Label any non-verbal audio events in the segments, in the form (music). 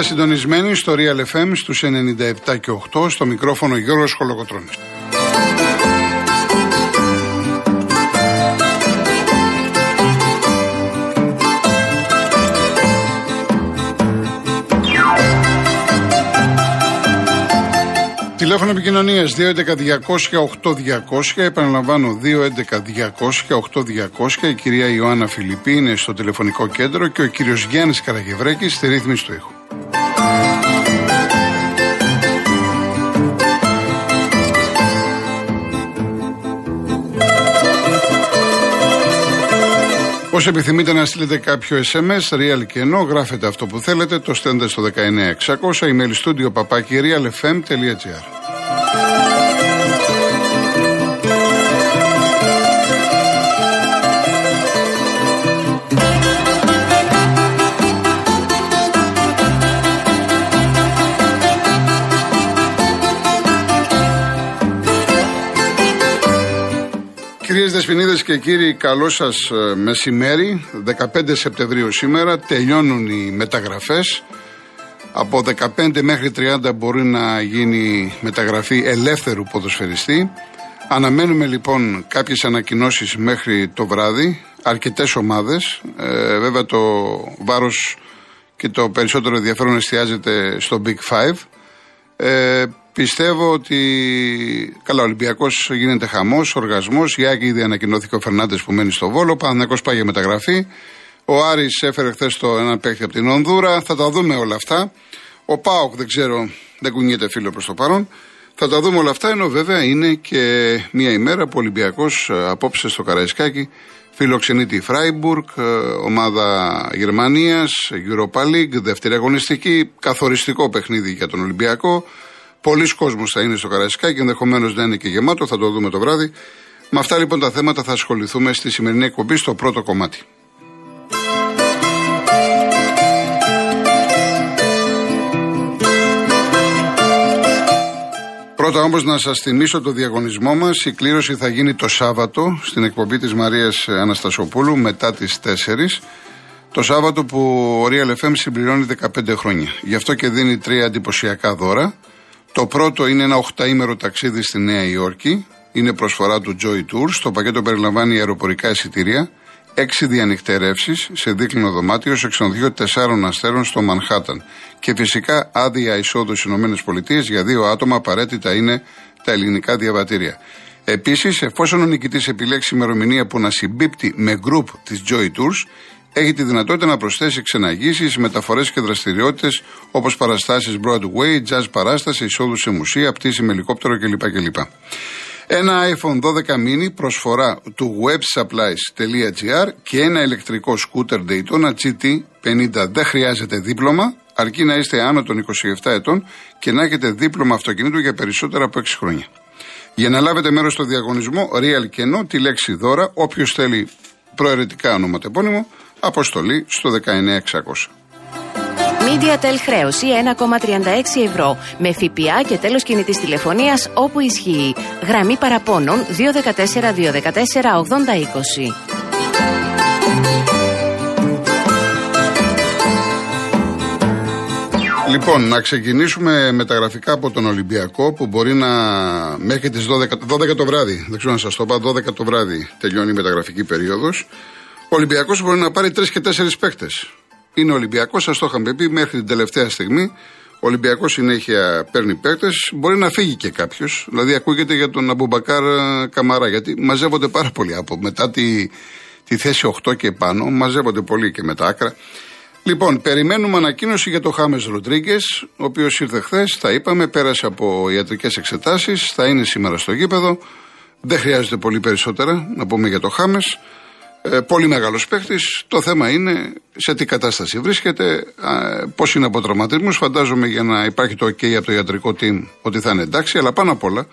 Είστε συντονισμένοι στο Real FM στους 97 και 8 στο μικρόφωνο Γιώργος Χολοκοτρώνης. Τηλέφωνο επικοινωνίας 211-200-8200. Επαναλαμβάνω 211-200-8200. Η κυρία Ιωάννα Φιλιππή είναι στο τηλεφωνικό κέντρο και ο κύριος Γιάννης Καραγευρέκη στη ρύθμιση του ήχου. Όσοι επιθυμείτε να στείλετε κάποιο SMS, real και ενώ, γράφετε αυτό που θέλετε, το στέλνετε στο 19600, email studio παπάκι realfm.gr. Δεσποινίδες και κύριοι, καλό σας ε, μεσημέρι. 15 Σεπτεμβρίου σήμερα τελειώνουν οι μεταγραφές. Από 15 μέχρι 30 μπορεί να γίνει μεταγραφή ελεύθερου ποδοσφαιριστή. Αναμένουμε λοιπόν κάποιες ανακοινώσεις μέχρι το βράδυ. Αρκετές ομάδες. Ε, βέβαια το βάρος και το περισσότερο ενδιαφέρον εστιάζεται στο Big Five. Ε, Πιστεύω ότι. Καλά, ο Ολυμπιακός γίνεται χαμός, οργασμός. Η Άκη ήδη ανακοινώθηκε ο Φερνάντες που μένει στο Βόλο. Παναγό πάει για μεταγραφή. Ο Άρης έφερε χθες το έναν παίχτη από την Ονδούρα. Θα τα δούμε όλα αυτά. Ο Πάοκ δεν ξέρω, δεν κουνιέται φίλο προς το παρόν. Θα τα δούμε όλα αυτά. Ενώ βέβαια είναι και μία ημέρα που ο Ολυμπιακός ε, απόψε στο Καραϊσκάκι φιλοξενεί τη Φράιμπουργκ, ε, ομάδα Γερμανίας, Europa League, δεύτερη αγωνιστική. Καθοριστικό παιχνίδι για τον Ολυμπιακό. Πολλοί κόσμοι θα είναι στο Καραϊσκάκι και ενδεχομένως να είναι και γεμάτο, θα το δούμε το βράδυ. Με αυτά λοιπόν τα θέματα θα ασχοληθούμε στη σημερινή εκπομπή στο πρώτο κομμάτι. Πρώτα όμως να σας θυμίσω το διαγωνισμό μας. Η κλήρωση θα γίνει το Σάββατο στην εκπομπή της Μαρίας Αναστασοπούλου μετά τις 4. Το Σάββατο που ο Real FM συμπληρώνει 15 χρόνια. Γι' αυτό και δίνει τρία εντυπωσιακά δώρα. Το πρώτο είναι ένα οχταήμερο ταξίδι στη Νέα Υόρκη. Είναι προσφορά του Joy Tours. Το πακέτο περιλαμβάνει αεροπορικά εισιτήρια, έξι διανυκτερεύσεις σε δίκλινο δωμάτιο σε ξενοδοχείο τεσσάρων αστέρων στο Μανχάταν. Και φυσικά άδεια εισόδου στις ΗΠΑ για δύο άτομα απαραίτητα είναι τα ελληνικά διαβατήρια. Επίσης, εφόσον ο νικητής επιλέξει ημερομηνία που να συμπίπτει με group της Joy Tours, έχει τη δυνατότητα να προσθέσει ξεναγήσεις, μεταφορές και δραστηριότητες όπως παραστάσεις Broadway, jazz παράσταση, εισόδου σε μουσεία, πτήση με ελικόπτερο κλπ. κλπ. Ένα iPhone 12 mini προσφορά του websupplies.gr και ένα ηλεκτρικό scooter Daytona GT50 δεν χρειάζεται δίπλωμα, αρκεί να είστε άνω των 27 ετών και να έχετε δίπλωμα αυτοκινήτου για περισσότερα από 6 χρόνια. Για να λάβετε μέρος στο διαγωνισμό Real Κενό, τη λέξη δώρα, όποιος θέλει προαιρετικά ονοματεπώνυμο, Αποστολή στο 19600. MediaTel χρέωση 1,36 ευρώ με ΦΠΑ και τέλος κινητής τηλεφωνίας όπου ισχύει. Γραμμή παραπώνων 214 214 8020. Λοιπόν, να ξεκινήσουμε μεταγραφικά από τον Ολυμπιακό που μπορεί να μέχρι τις 12, 12 το βράδυ, δεν ξέρω να σας το πω, 12 το βράδυ τελειώνει η μεταγραφική περίοδος. Ο Ολυμπιακός μπορεί να πάρει τρεις και τέσσερις παίκτες. Είναι Ολυμπιακός, σας το είχαμε πει μέχρι την τελευταία στιγμή. Ο Ολυμπιακός συνέχεια παίρνει παίκτες. Μπορεί να φύγει και κάποιος. Δηλαδή, ακούγεται για τον Αμπουμπακάρ ε, Καμαρά. Γιατί μαζεύονται πάρα πολλοί από μετά τη, τη θέση 8 και πάνω. Μαζεύονται πολλοί και με τα άκρα. Λοιπόν, περιμένουμε ανακοίνωση για τον Χάμες Ροντρίγκες, ο οποίος ήρθε χθες, τα είπαμε, πέρασε από ιατρικές εξετάσεις, θα είναι σήμερα στο γήπεδο. Δεν χρειάζεται πολύ περισσότερα να πούμε για το Χάμες. Ε, πολύ μεγάλος παίχτης. Το θέμα είναι σε τι κατάσταση βρίσκεται, πώς είναι από τραυματισμού. Φαντάζομαι για να υπάρχει το OK από το ιατρικό team ότι θα είναι εντάξει, αλλά πάνω απ' όλα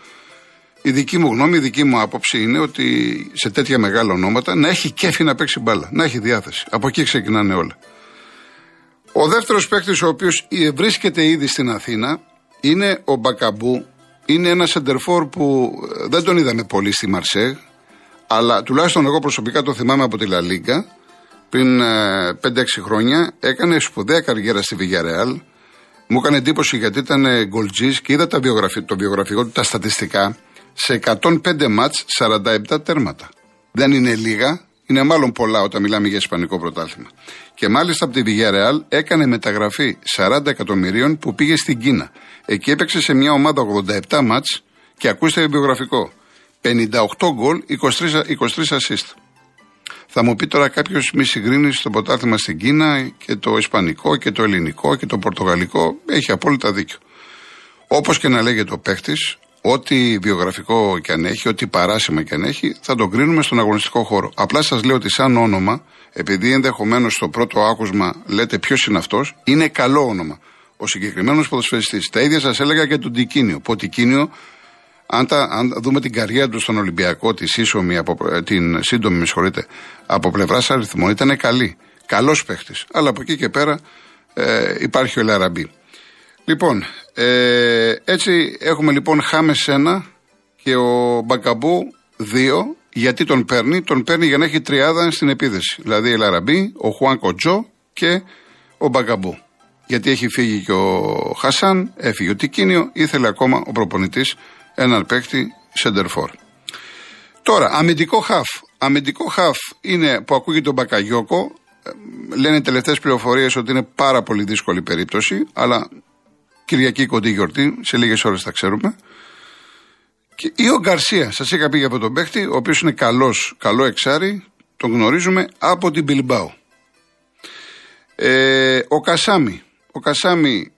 η δική μου γνώμη, η δική μου άποψη είναι ότι σε τέτοια μεγάλα ονόματα να έχει κέφι να παίξει μπάλα, να έχει διάθεση. Από εκεί ξεκινάνε όλα. Ο δεύτερος παίκτη, ο οποίος βρίσκεται ήδη στην Αθήνα, είναι ο Μπακαμπού. Είναι ένα σεντερφόρ που ε, δεν τον είδαμε πολύ στη Μαρσέγ. Αλλά τουλάχιστον εγώ προσωπικά το θυμάμαι από τη Λα Λίγκα πριν 5-6 ε, χρόνια. Έκανε σπουδαία καριέρα στη Villarreal. Μου έκανε εντύπωση γιατί ήταν γκολτζή και είδα τα βιογραφι, το βιογραφικό του, τα στατιστικά. Σε 105 μάτς, 47 τέρματα. Δεν είναι λίγα, είναι μάλλον πολλά όταν μιλάμε για Ισπανικό πρωτάθλημα. Και μάλιστα από τη Villarreal έκανε μεταγραφή 40 εκατομμυρίων που πήγε στην Κίνα. Εκεί έπαιξε σε μια ομάδα 87 μάτς και ακούστε βιογραφικό. 58 γκολ, 23, 23 assist. Θα μου πει τώρα κάποιος μη συγκρίνεις το πρωτάθλημα στην Κίνα και το Ισπανικό και το Ελληνικό και το Πορτογαλικό. Έχει απόλυτα δίκιο. Όπως και να λέγεται ο παίχτης, ό,τι βιογραφικό και αν έχει, ό,τι παράσημα και αν έχει, θα το κρίνουμε στον αγωνιστικό χώρο. Απλά σας λέω ότι σαν όνομα, επειδή ενδεχομένως στο πρώτο άκουσμα λέτε ποιος είναι αυτός, είναι καλό όνομα. Ο συγκεκριμένος ποδοσφαιριστής. Τα ίδια σας έλεγα και του Τικίνιο. Που ο Τικίνιο αν, τα, αν δούμε την καριέρα του στον Ολυμπιακό, τη σύσσωμη, από, ε, την σύντομη, με συγχωρείτε, από πλευράς αριθμών, ήταν καλή. Καλός παίχτης. Αλλά από εκεί και πέρα ε, υπάρχει ο Ελαραμπή. Λοιπόν, ε, έτσι έχουμε λοιπόν Χάμε ένα και ο Μπακαμπού δύο. Γιατί τον παίρνει, τον παίρνει για να έχει τριάδα στην επίδεση. Δηλαδή Ελαραμπή, ο Χουάν Κοτζό και ο Μπακαμπού. Γιατί έχει φύγει και ο Χασάν, έφυγε ο Τικίνιο, ήθελε ακόμα ο προπονητής έναν παίκτη σεντερφόρ. Τώρα, αμυντικό χαφ. Αμυντικό χαφ είναι που ακούγεται τον Μπακαγιώκο. Ε, λένε τελευταίες πληροφορίες ότι είναι πάρα πολύ δύσκολη περίπτωση, αλλά Κυριακή κοντή γιορτή, σε λίγες ώρες θα ξέρουμε. Και, ή ο Γκαρσία, σας είχα πει για αυτόν τον παίχτη, ο οποίος είναι καλός, καλό εξάρι, τον γνωρίζουμε από την Μπιλμπάου. Ε, ο Κασάμι. Ο Κασάμι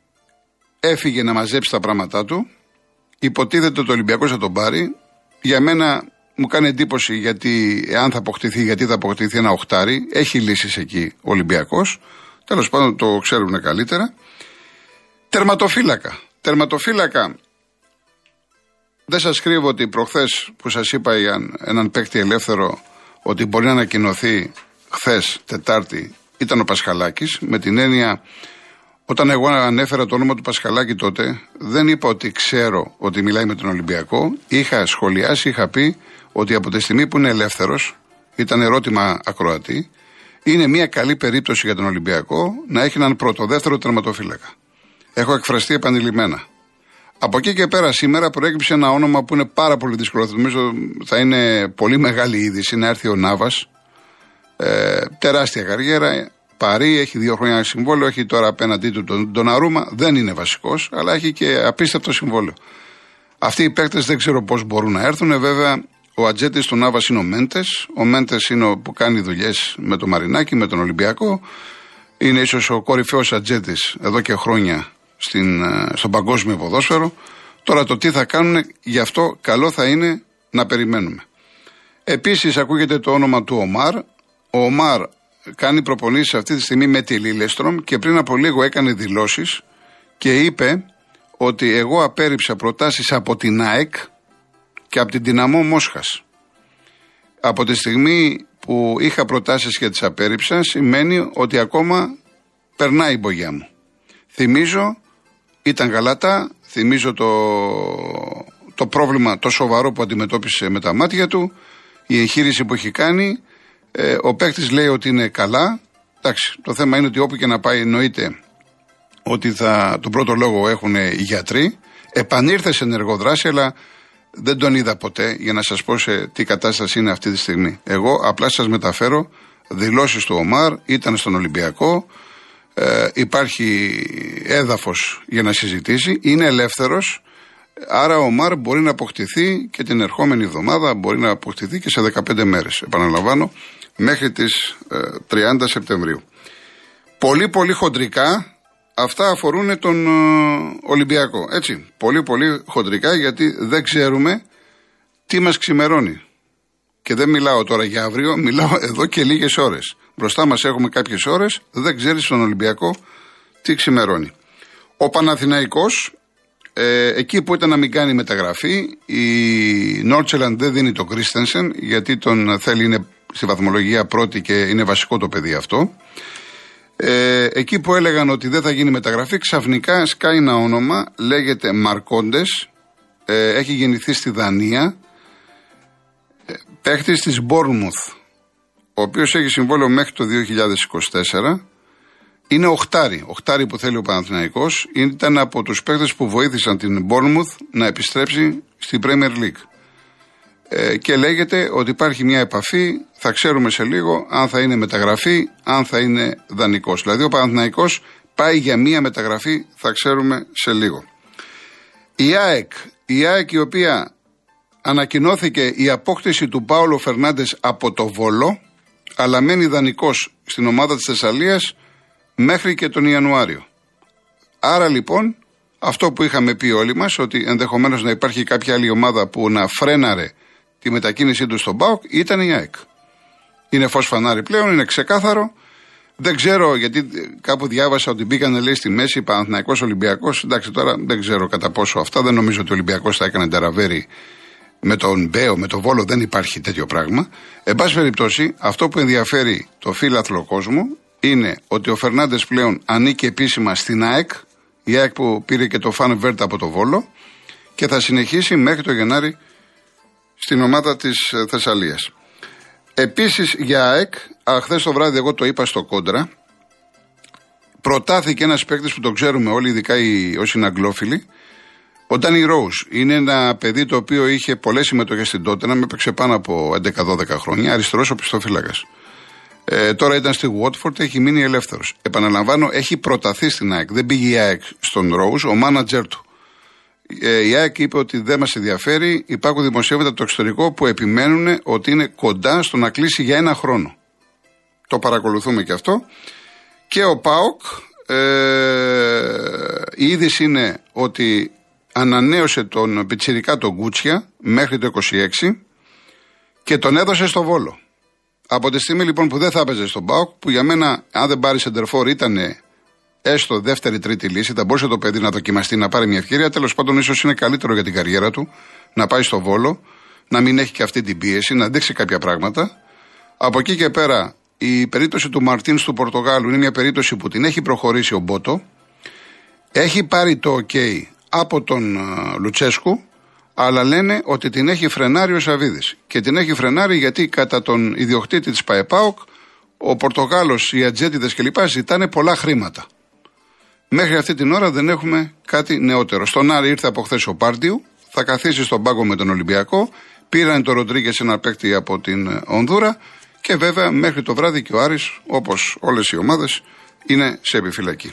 έφυγε να μαζέψει τα πράγματά του. Υποτίθεται ότι ο Ολυμπιακός θα τον πάρει. Για μένα μου κάνει εντύπωση γιατί, εάν θα αποκτηθεί, γιατί θα αποκτηθεί ένα οχτάρι. Έχει λύσεις εκεί ο Ολυμπιακός. Τέλος πάντων το ξέρουν καλύτερα. Τερματοφύλακα. Τερματοφύλακα. Δεν σας κρύβω ότι προχθές που σας είπα για έναν παίκτη ελεύθερο ότι μπορεί να ανακοινωθεί χθες, Τετάρτη, ήταν ο Πασχαλάκης. Με την έννοια όταν εγώ ανέφερα το όνομα του Πασχαλάκη τότε, δεν είπα ότι ξέρω ότι μιλάει με τον Ολυμπιακό. Είχα σχολιάσει, είχα πει ότι από τη στιγμή που είναι ελεύθερος, ήταν ερώτημα ακροατή, είναι μια καλή περίπτωση για τον Ολυμπιακό να έχει έναν πρώτο, δεύτερο τερματοφύλακα. Έχω εκφραστεί επανειλημμένα. Από εκεί και πέρα σήμερα προέκυψε ένα όνομα που είναι πάρα πολύ δύσκολο. Νομίζω θα είναι πολύ μεγάλη είδηση να έρθει ο Νάβα. Ε, τεράστια καριέρα. Παρή, έχει δύο χρόνια συμβόλαιο, έχει τώρα απέναντί του τον, τον Αρούμα, δεν είναι βασικός, αλλά έχει και απίστευτο συμβόλαιο. Αυτοί οι παίκτες δεν ξέρω πώς μπορούν να έρθουν. Βέβαια, ο ατζέτη του Νάβα είναι ο Μέντες. Ο Μέντες είναι ο που κάνει δουλειές με το Μαρινάκι, με τον Ολυμπιακό. Είναι ίσως ο κορυφαίος ατζέτη εδώ και χρόνια στην, ε, στο παγκόσμιο ποδόσφαιρο. Τώρα το τι θα κάνουν, γι' αυτό καλό θα είναι να περιμένουμε. Επίσης, ακούγεται το όνομα του Ομάρ. Ο Ομάρ κάνει προπονήσεις αυτή τη στιγμή με τη Λίλεστρομ και πριν από λίγο έκανε δηλώσεις και είπε ότι εγώ απέρριψα προτάσεις από την ΑΕΚ και από την Δυναμό Μόσχας. Από τη στιγμή που είχα προτάσεις και τις απέρριψα σημαίνει ότι ακόμα περνάει η μπογιά μου. Θυμίζω, ήταν γαλάτα, θυμίζω το, το πρόβλημα το σοβαρό που αντιμετώπισε με τα μάτια του, η εγχείρηση που έχει κάνει ε, ο παίκτης λέει ότι είναι καλά. Εντάξει, το θέμα είναι ότι όπου και να πάει εννοείται ότι θα, τον πρώτο λόγο έχουν οι γιατροί. Επανήρθε σε ενεργοδράση, αλλά δεν τον είδα ποτέ για να σας πω σε τι κατάσταση είναι αυτή τη στιγμή. Εγώ απλά σας μεταφέρω δηλώσεις του Ομάρ, ήταν στον Ολυμπιακό, ε, υπάρχει έδαφος για να συζητήσει, είναι ελεύθερος, άρα ο Ομάρ μπορεί να αποκτηθεί και την ερχόμενη εβδομάδα, μπορεί να αποκτηθεί και σε 15 μέρες. Επαναλαμβάνω, μέχρι τις 30 ε, Σεπτεμβρίου. Πολύ πολύ χοντρικά αυτά αφορούν τον ε, Ολυμπιακό. Έτσι, πολύ πολύ χοντρικά γιατί δεν ξέρουμε τι μας ξημερώνει. Και δεν μιλάω τώρα για αύριο, (laughs) μιλάω εδώ και λίγες ώρες. Μπροστά μας έχουμε κάποιες ώρες, δεν ξέρεις στον Ολυμπιακό τι ξημερώνει. Ο Παναθηναϊκός, ε, εκεί που ήταν να μην κάνει μεταγραφή, η Νόρτσελαντ δεν δίνει τον Κρίστενσεν γιατί τον θέλει, είναι στη βαθμολογία πρώτη και είναι βασικό το παιδί αυτό. Ε, εκεί που έλεγαν ότι δεν θα γίνει μεταγραφή, ξαφνικά σκάει ένα όνομα, λέγεται Μαρκόντες, ε, έχει γεννηθεί στη Δανία, ε, παίχτης της Μπόρμουθ, ο οποίος έχει συμβόλαιο μέχρι το 2024 είναι οχτάρι. Οχτάρι που θέλει ο Παναθηναϊκός ήταν από τους παίκτε που βοήθησαν την Bournemouth να επιστρέψει στην Premier League. Ε, και λέγεται ότι υπάρχει μια επαφή, θα ξέρουμε σε λίγο αν θα είναι μεταγραφή, αν θα είναι δανεικός. Δηλαδή ο Παναθηναϊκός πάει για μια μεταγραφή, θα ξέρουμε σε λίγο. Η ΑΕΚ, η ΑΕΚ η οποία ανακοινώθηκε η απόκτηση του Πάολο Φερνάντες από το Βόλο, αλλά μένει δανεικός στην ομάδα της Θεσσαλίας μέχρι και τον Ιανουάριο. Άρα λοιπόν, αυτό που είχαμε πει όλοι μας, ότι ενδεχομένως να υπάρχει κάποια άλλη ομάδα που να φρέναρε τη μετακίνησή του στον ΠΑΟΚ, ήταν η ΑΕΚ. Είναι φως φανάρι πλέον, είναι ξεκάθαρο. Δεν ξέρω γιατί κάπου διάβασα ότι μπήκαν λέει στη μέση Παναθυναϊκό Ολυμπιακός. Εντάξει, τώρα δεν ξέρω κατά πόσο αυτά. Δεν νομίζω ότι ο Ολυμπιακός θα έκανε τεραβέρι με τον Μπέο, με τον Βόλο. Δεν υπάρχει τέτοιο πράγμα. Εν πάση περιπτώσει, αυτό που ενδιαφέρει το φίλαθλο κόσμο είναι ότι ο Φερνάντες πλέον ανήκει επίσημα στην ΑΕΚ. Η ΑΕΚ που πήρε και το Φαν Βέρτα από το Βόλο και θα συνεχίσει μέχρι το Γενάρη στην ομάδα της Θεσσαλίας. Επίσης για ΑΕΚ, χθες το βράδυ εγώ το είπα στο κόντρα, προτάθηκε ένας παίκτης που το ξέρουμε όλοι, ειδικά οι, όσοι είναι αγγλόφιλοι, ο Ντάνι Ρόους. Είναι ένα παιδί το οποίο είχε πολλές συμμετοχές στην Τότενα, με έπαιξε πάνω από 11-12 χρόνια, αριστερός οπισθοφύλακα. Ε, τώρα ήταν στη Watford, έχει μείνει ελεύθερος. Επαναλαμβάνω, έχει προταθεί στην ΑΕΚ. Δεν πήγε η ΑΕΚ στον Ρόους, ο μάνατζερ του. Ε, η ΑΕΚ είπε ότι δεν μας ενδιαφέρει. Υπάρχουν δημοσιεύματα από το εξωτερικό που επιμένουν ότι είναι κοντά στο να κλείσει για ένα χρόνο. Το παρακολουθούμε και αυτό. Και ο ΠΑΟΚ, ε, η είδηση είναι ότι ανανέωσε τον Πιτσιρικά τον Κούτσια μέχρι το 26 και τον έδωσε στο Βόλο. Από τη στιγμή λοιπόν που δεν θα έπαιζε στον ΠΑΟΚ, που για μένα αν δεν πάρει σεντερφόρ ήταν έστω δεύτερη-τρίτη λύση, θα μπορούσε το παιδί να δοκιμαστεί να πάρει μια ευκαιρία. Τέλος πάντων, ίσως είναι καλύτερο για την καριέρα του να πάει στο Βόλο, να μην έχει και αυτή την πίεση, να αντέξει κάποια πράγματα. Από εκεί και πέρα, η περίπτωση του Μαρτίνς του Πορτογάλου είναι μια περίπτωση που την έχει προχωρήσει ο Μπότο. Έχει πάρει το OK από τον Λουτσέσκου, αλλά λένε ότι την έχει φρενάρει ο Σαββίδης. Και την έχει φρενάρει γιατί κατά τον ιδιοκτήτη της ΠαΕΠΑΟΚ, ο Πορτογάλος, οι ατζέτιδε κλπ. ζητάνε πολλά χρήματα. Μέχρι αυτή την ώρα δεν έχουμε κάτι νεότερο. Στον Άρη ήρθε από χθες ο Πάρντιου, θα καθίσει στον πάγκο με τον Ολυμπιακό. Πήραν το Ροντρίγκες ένα παίκτη από την Ονδούρα και βέβαια μέχρι το βράδυ και ο Άρης, όπως όλες οι ομάδες, είναι σε επιφυλακή.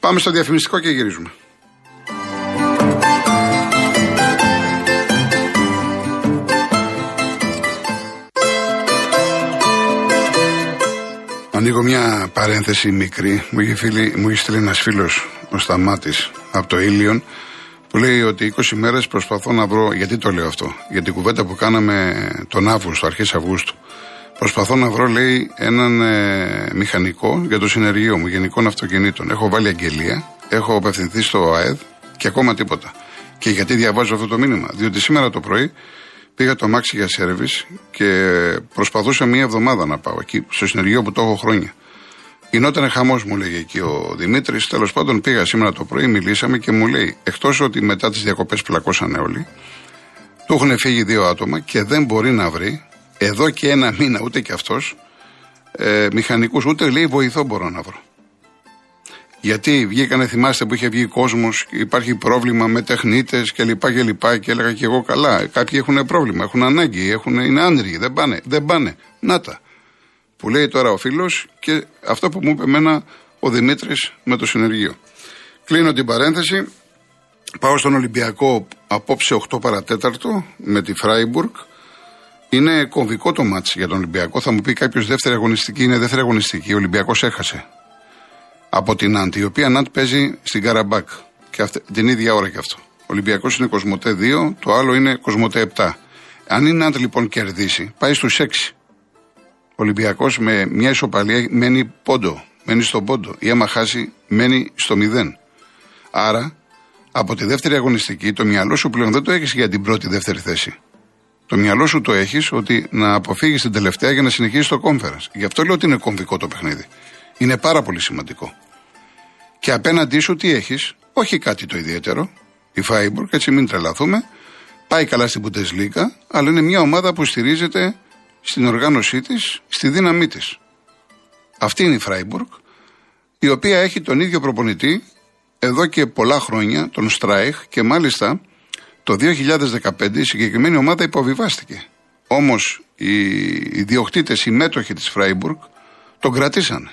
Πάμε στο διαφημιστικό και γυρίζουμε. Ανοίγω μια παρένθεση μικρή. Μου είχε, φίλη, μου είχε στείλει ένας φίλος, ο Σταμάτης, από το Ήλιον, που λέει ότι 20 μέρες προσπαθώ να βρω. Γιατί το λέω αυτό, Για την κουβέντα που κάναμε τον Αύγουστο, αρχές Αυγούστου. Προσπαθώ να βρω, λέει, έναν ε, μηχανικό για το συνεργείο μου, γενικών αυτοκινήτων. Έχω βάλει αγγελία, έχω απευθυνθεί στο ΑΕΔ και ακόμα τίποτα. Και γιατί διαβάζω αυτό το μήνυμα, Διότι σήμερα το πρωί Πήγα το αμάξι για σερβις και προσπαθούσα μία εβδομάδα να πάω εκεί, στο συνεργείο που το έχω χρόνια. Γινόταν χαμός, μου λέγει εκεί ο Δημήτρης. Τέλος πάντων, πήγα σήμερα το πρωί, μιλήσαμε και μου λέει, εκτός ότι μετά τις διακοπές πλακώσανε όλοι, του έχουν φύγει δύο άτομα και δεν μπορεί να βρει εδώ και ένα μήνα ούτε κι αυτός ε, μηχανικούς, ούτε λέει βοηθό μπορώ να βρω. Γιατί βγήκανε, θυμάστε που είχε βγει κόσμος, υπάρχει πρόβλημα με τεχνίτες κλπ. Και, και, και έλεγα και εγώ καλά. Κάποιοι έχουν πρόβλημα, έχουν ανάγκη, έχουν, είναι άνεργοι, δεν πάνε, δεν πάνε. Να τα. Που λέει τώρα ο φίλος και αυτό που μου είπε εμένα ο Δημήτρης με το συνεργείο. Κλείνω την παρένθεση. Πάω στον Ολυμπιακό απόψε 8 παρατέταρτο με τη Φράιμπουργκ. Είναι κομβικό το μάτι για τον Ολυμπιακό. Θα μου πει κάποιος δεύτερη αγωνιστική είναι δεύτερη αγωνιστική. Ο Ολυμπιακός έχασε από την Ναντ, η οποία Ναντ παίζει στην Καραμπάκ. Και αυτή, την ίδια ώρα και αυτό. Ο Ολυμπιακός είναι Κοσμοτέ 2, το άλλο είναι Κοσμοτέ 7. Αν η Ναντ λοιπόν κερδίσει, πάει στους 6. Ο Ολυμπιακός με μια ισοπαλία μένει πόντο, μένει στον πόντο. Ή άμα χάσει, μένει στο 0. Άρα, από τη δεύτερη αγωνιστική, το μυαλό σου πλέον δεν το έχεις για την πρώτη-δεύτερη θέση. Το μυαλό σου το έχεις ότι να αποφύγεις την τελευταία για να συνεχίσεις το conference. Γι' αυτό λέω ότι είναι κομβικό το παιχνίδι. Είναι πάρα πολύ σημαντικό. Και απέναντί σου τι έχεις, όχι κάτι το ιδιαίτερο. Η Φράιμπουργκ, έτσι μην τρελαθούμε, πάει καλά στην Bundesliga, αλλά είναι μια ομάδα που στηρίζεται στην οργάνωσή της, στη δύναμή της. Αυτή είναι η Φράιμπουργκ. η οποία έχει τον ίδιο προπονητή εδώ και πολλά χρόνια, τον Στράιχ, και μάλιστα το 2015 η συγκεκριμένη ομάδα υποβιβάστηκε. Όμως οι ιδιοκτήτες, οι μέτοχοι της Φράιμπουργκ τον κρατήσανε.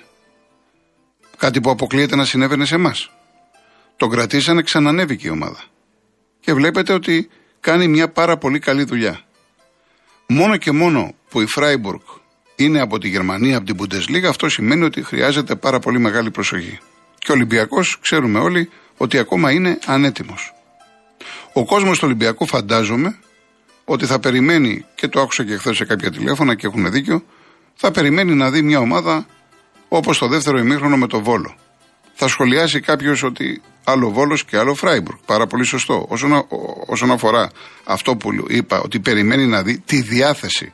Κάτι που αποκλείεται να συνέβαινε σε εμάς. Τον κρατήσανε, ξανανέβηκε η ομάδα. Και βλέπετε ότι κάνει μια πάρα πολύ καλή δουλειά. Μόνο και μόνο που η Φράιμπουργκ είναι από τη Γερμανία, από την Bundesliga, αυτό σημαίνει ότι χρειάζεται πάρα πολύ μεγάλη προσοχή. Και ο Ολυμπιακός, ξέρουμε όλοι, ότι ακόμα είναι ανέτοιμος. Ο κόσμος του Ολυμπιακού φαντάζομαι ότι θα περιμένει, και το άκουσα και χθες σε κάποια τηλέφωνα και έχουν δίκιο, θα περιμένει να δει μια ομάδα όπως το δεύτερο ημίχρονο με το Βόλο. Θα σχολιάσει κάποιος ότι άλλο Βόλος και άλλο Φράιμπουργκ. Πάρα πολύ σωστό. Όσον, όσον αφορά αυτό που είπα, ότι περιμένει να δει τη διάθεση.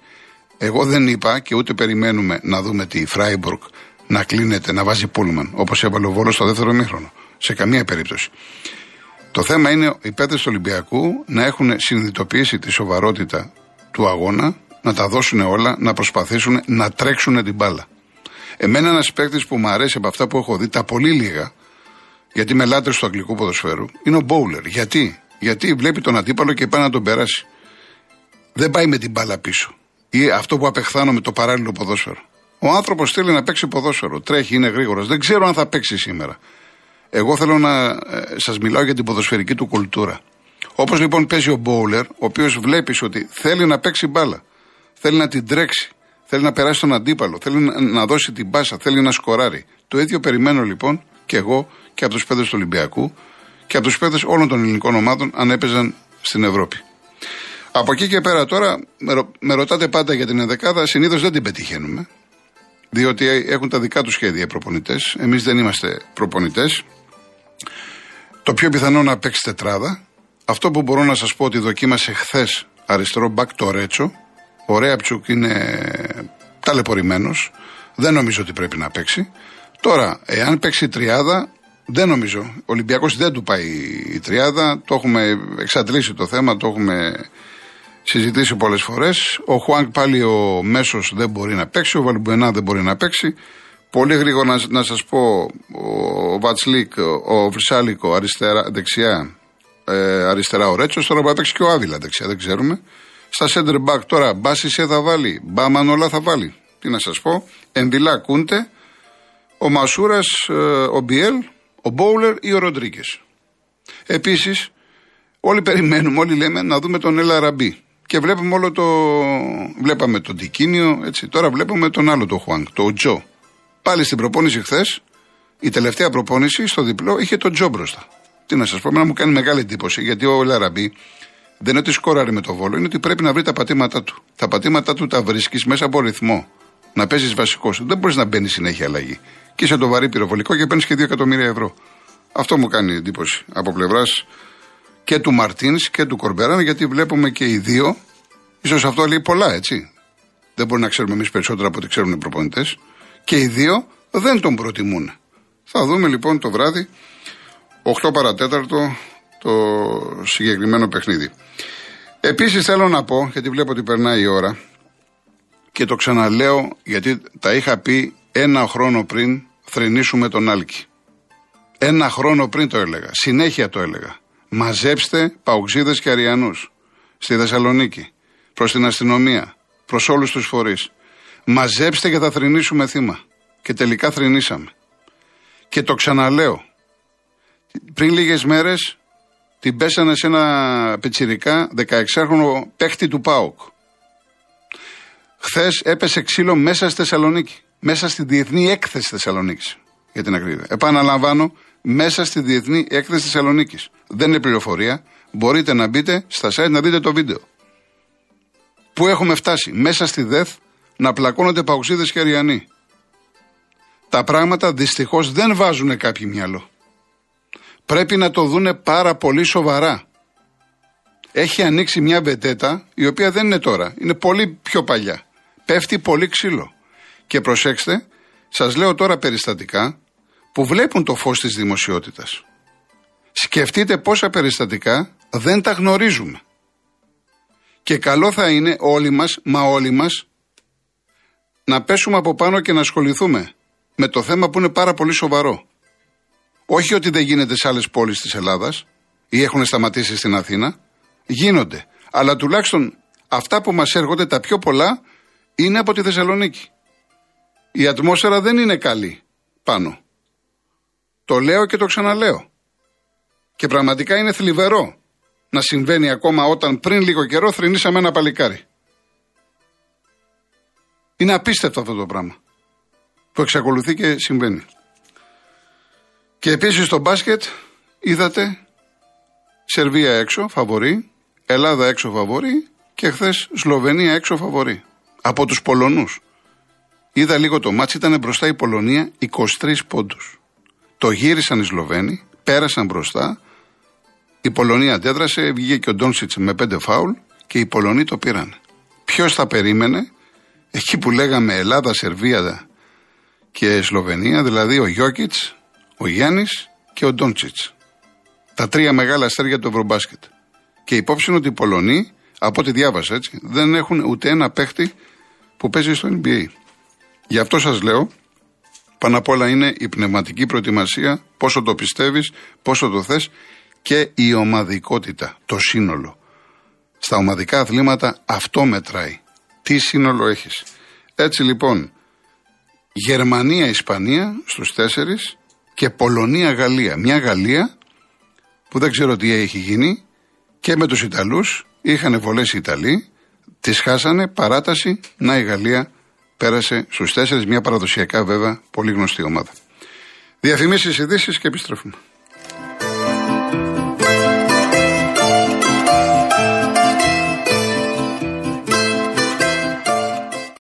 Εγώ δεν είπα και ούτε περιμένουμε να δούμε τη Φράιμπουργκ να κλείνεται, να βάζει πούλμαν, όπως έβαλε ο Βόλος στο δεύτερο ημίχρονο. Σε καμία περίπτωση. Το θέμα είναι οι παίκτες του Ολυμπιακού να έχουν συνειδητοποιήσει τη σοβαρότητα του αγώνα, να τα δώσουν όλα, να προσπαθήσουν να τρέξουν την μπάλα. Εμένα ένας παίκτης που μου αρέσει από αυτά που έχω δει, τα πολύ λίγα, γιατί με λάτρε του αγγλικού ποδοσφαίρου, είναι ο Μπόουλερ. Γιατί; Γιατί βλέπει τον αντίπαλο και πάει να τον περάσει. Δεν πάει με την μπάλα πίσω. Ή αυτό που απεχθάνω με το παράλληλο ποδόσφαιρο. Ο άνθρωπος θέλει να παίξει ποδόσφαιρο. Τρέχει, είναι γρήγορος. Δεν ξέρω αν θα παίξει σήμερα. Εγώ θέλω να ε, σας μιλάω για την ποδοσφαιρική του κουλτούρα. Όπως λοιπόν παίζει ο Μπόουλερ, ο οποίος βλέπεις ότι θέλει να παίξει μπάλα. Θέλει να την τρέξει. Θέλει να περάσει τον αντίπαλο. Θέλει να δώσει την μπάσα. Θέλει να σκοράρει. Το ίδιο περιμένω λοιπόν και εγώ και από τους παίδε του Ολυμπιακού και από τους παίδε όλων των ελληνικών ομάδων αν έπαιζαν στην Ευρώπη. Από εκεί και πέρα τώρα με ρωτάτε πάντα για την ενδεκάδα. Συνήθως δεν την πετυχαίνουμε. Διότι έχουν τα δικά τους σχέδια οι προπονητές. Εμείς δεν είμαστε προπονητές. Το πιο πιθανό να παίξει τετράδα. Αυτό που μπορώ να σας πω ότι δοκίμασε χθες αριστερό μπακ το Ρέτσο. Ο Ρέαπτσουκ είναι ταλαιπωρημένος. Δεν νομίζω ότι πρέπει να παίξει. Τώρα, εάν παίξει τριάδα, δεν νομίζω. Ο Ολυμπιακός δεν του πάει η τριάδα. Το έχουμε εξαντλήσει το θέμα, το έχουμε συζητήσει πολλές φορές. Ο Χουάνκ πάλι ο μέσος δεν μπορεί να παίξει, ο Βαλμπουενά δεν μπορεί να παίξει. Πολύ γρήγορα να, να σας πω, ο Βατσλίκ, ο Βρυσάλικο αριστερά, δεξιά, ε, αριστερά ο Ρέτσος. Τώρα μπορεί να παίξει και ο Άβυλα δεξιά, δεν ξέρουμε. Στα center back τώρα, Μπάσισε θα βάλει, Μπάμαν θα βάλει. Τι να σας πω, Εμβιλά Κούντε, ο Μασούρας, ε, ο Μπιέλ, ο Μπόουλερ ή ο Ροντρίγκες. Επίσης, όλοι περιμένουμε, όλοι λέμε να δούμε τον Έλα Ραμπή. Και βλέπουμε όλο το. Βλέπαμε τον Τικίνιο, έτσι. Τώρα βλέπουμε τον άλλο το Χουάνκ, το Τζο. Πάλι στην προπόνηση χθες, η τελευταία προπόνηση στο διπλό είχε τον Τζο μπροστά. Τι να σας πω, να μου κάνει μεγάλη εντύπωση γιατί ο Λαραμπή δεν είναι ότι σκόραρε με το βόλο, είναι ότι πρέπει να βρει τα πατήματά του. Τα πατήματά του τα βρίσκεις μέσα από ρυθμό. Να παίζεις βασικός. Δεν μπορείς να μπαίνεις συνέχεια αλλαγή. Και είσαι το βαρύ πυροβολικό και παίρνεις και 2 εκατομμύρια ευρώ. Αυτό μου κάνει εντύπωση από πλευράς και του Μαρτίνς και του Κορμπεράν, γιατί βλέπουμε και οι δύο. ίσως αυτό λέει πολλά, έτσι. Δεν μπορεί να ξέρουμε εμείς περισσότερα από ό,τι ξέρουν οι προπονητές. Και οι δύο δεν τον προτιμούν. Θα δούμε λοιπόν το βράδυ, 8 παρατέταρτο, το συγκεκριμένο παιχνίδι. Επίσης θέλω να πω, γιατί βλέπω ότι περνάει η ώρα, και το ξαναλέω γιατί τα είχα πει ένα χρόνο πριν θρυνήσουμε τον Άλκη. Ένα χρόνο πριν το έλεγα. Συνέχεια το έλεγα. Μαζέψτε παουξίδε και αριανούς στη Θεσσαλονίκη, προς την αστυνομία, προς όλους τους φορείς. Μαζέψτε και θα θρυνήσουμε θύμα. Και τελικά θρυνήσαμε. Και το ξαναλέω. Πριν λίγες μέρες την πέσανε σε ένα πιτσιρικά 16χρονο παίχτη του ΠΑΟΚ. Χθες έπεσε ξύλο μέσα στη Θεσσαλονίκη. Μέσα στη Διεθνή Έκθεση Θεσσαλονίκης. Για την ακρίβεια. Επαναλαμβάνω, μέσα στη Διεθνή Έκθεση Θεσσαλονίκης. Δεν είναι πληροφορία. Μπορείτε να μπείτε στα site να δείτε το βίντεο. Πού έχουμε φτάσει; Μέσα στη ΔΕΘ να πλακώνονται παουξίδε και αριανοί. Τα πράγματα δυστυχώς δεν βάζουν κάποιοι μυαλό. Πρέπει να το δούνε πάρα πολύ σοβαρά. Έχει ανοίξει μια βεντέτα η οποία δεν είναι τώρα. Είναι πολύ πιο παλιά. Πέφτει πολύ ξύλο. Και προσέξτε, σας λέω τώρα περιστατικά που βλέπουν το φως της δημοσιότητας. Σκεφτείτε πόσα περιστατικά δεν τα γνωρίζουμε. Και καλό θα είναι όλοι μας, μα όλοι μας, να πέσουμε από πάνω και να ασχοληθούμε με το θέμα που είναι πάρα πολύ σοβαρό. Όχι ότι δεν γίνεται σε άλλες πόλεις της Ελλάδας ή έχουν σταματήσει στην Αθήνα. Γίνονται. Αλλά τουλάχιστον αυτά που μας έρχονται τα πιο πολλά είναι από τη Θεσσαλονίκη. Η ατμόσφαιρα δεν είναι καλή πάνω. Το λέω και το ξαναλέω. Και πραγματικά είναι θλιβερό να συμβαίνει ακόμα όταν πριν λίγο καιρό θρυνήσαμε ένα παλικάρι. Είναι απίστευτο αυτό το πράγμα που εξακολουθεί και συμβαίνει. Και επίσης στο μπάσκετ είδατε Σερβία έξω, φαβορή, Ελλάδα έξω φαβορή και χθες Σλοβενία έξω φαβορή. Από τους Πολωνούς. Είδα λίγο το μάτς, ήταν μπροστά η Πολωνία 23 πόντους. Το γύρισαν οι Σλοβαίνοι, πέρασαν μπροστά. Η Πολωνία αντέδρασε, βγήκε και ο Ντόνσιτς με πέντε φάουλ και οι Πολωνοί το πήραν. Ποιος θα περίμενε, εκεί που λέγαμε Ελλάδα, Σερβία και Σλοβενία, δηλαδή ο Γιώκητς, ο Γιάννης και ο Ντόντσιτς. Τα τρία μεγάλα αστέρια του Ευρωμπάσκετ. Και υπόψη είναι ότι οι Πολωνοί, από ό,τι διάβασα έτσι, δεν έχουν ούτε ένα παίχτη που παίζει στο NBA. Γι' αυτό σας λέω, πάνω απ' όλα είναι η πνευματική προετοιμασία, πόσο το πιστεύεις, πόσο το θες και η ομαδικότητα, το σύνολο. Στα ομαδικά αθλήματα αυτό μετράει. Τι σύνολο έχεις. Έτσι λοιπόν, Γερμανία-Ισπανία στους τέσσερις και Πολωνία-Γαλλία. Μια Γαλλία που δεν ξέρω τι έχει γίνει και με τους Ιταλούς είχαν βολέσει οι Ιταλοί, τις χάσανε, παράταση, να η Γαλλία πέρασε στους τέσσερις, μια παραδοσιακά βέβαια πολύ γνωστή ομάδα. Διαφημίσεις, ειδήσεις και επιστρέφουμε.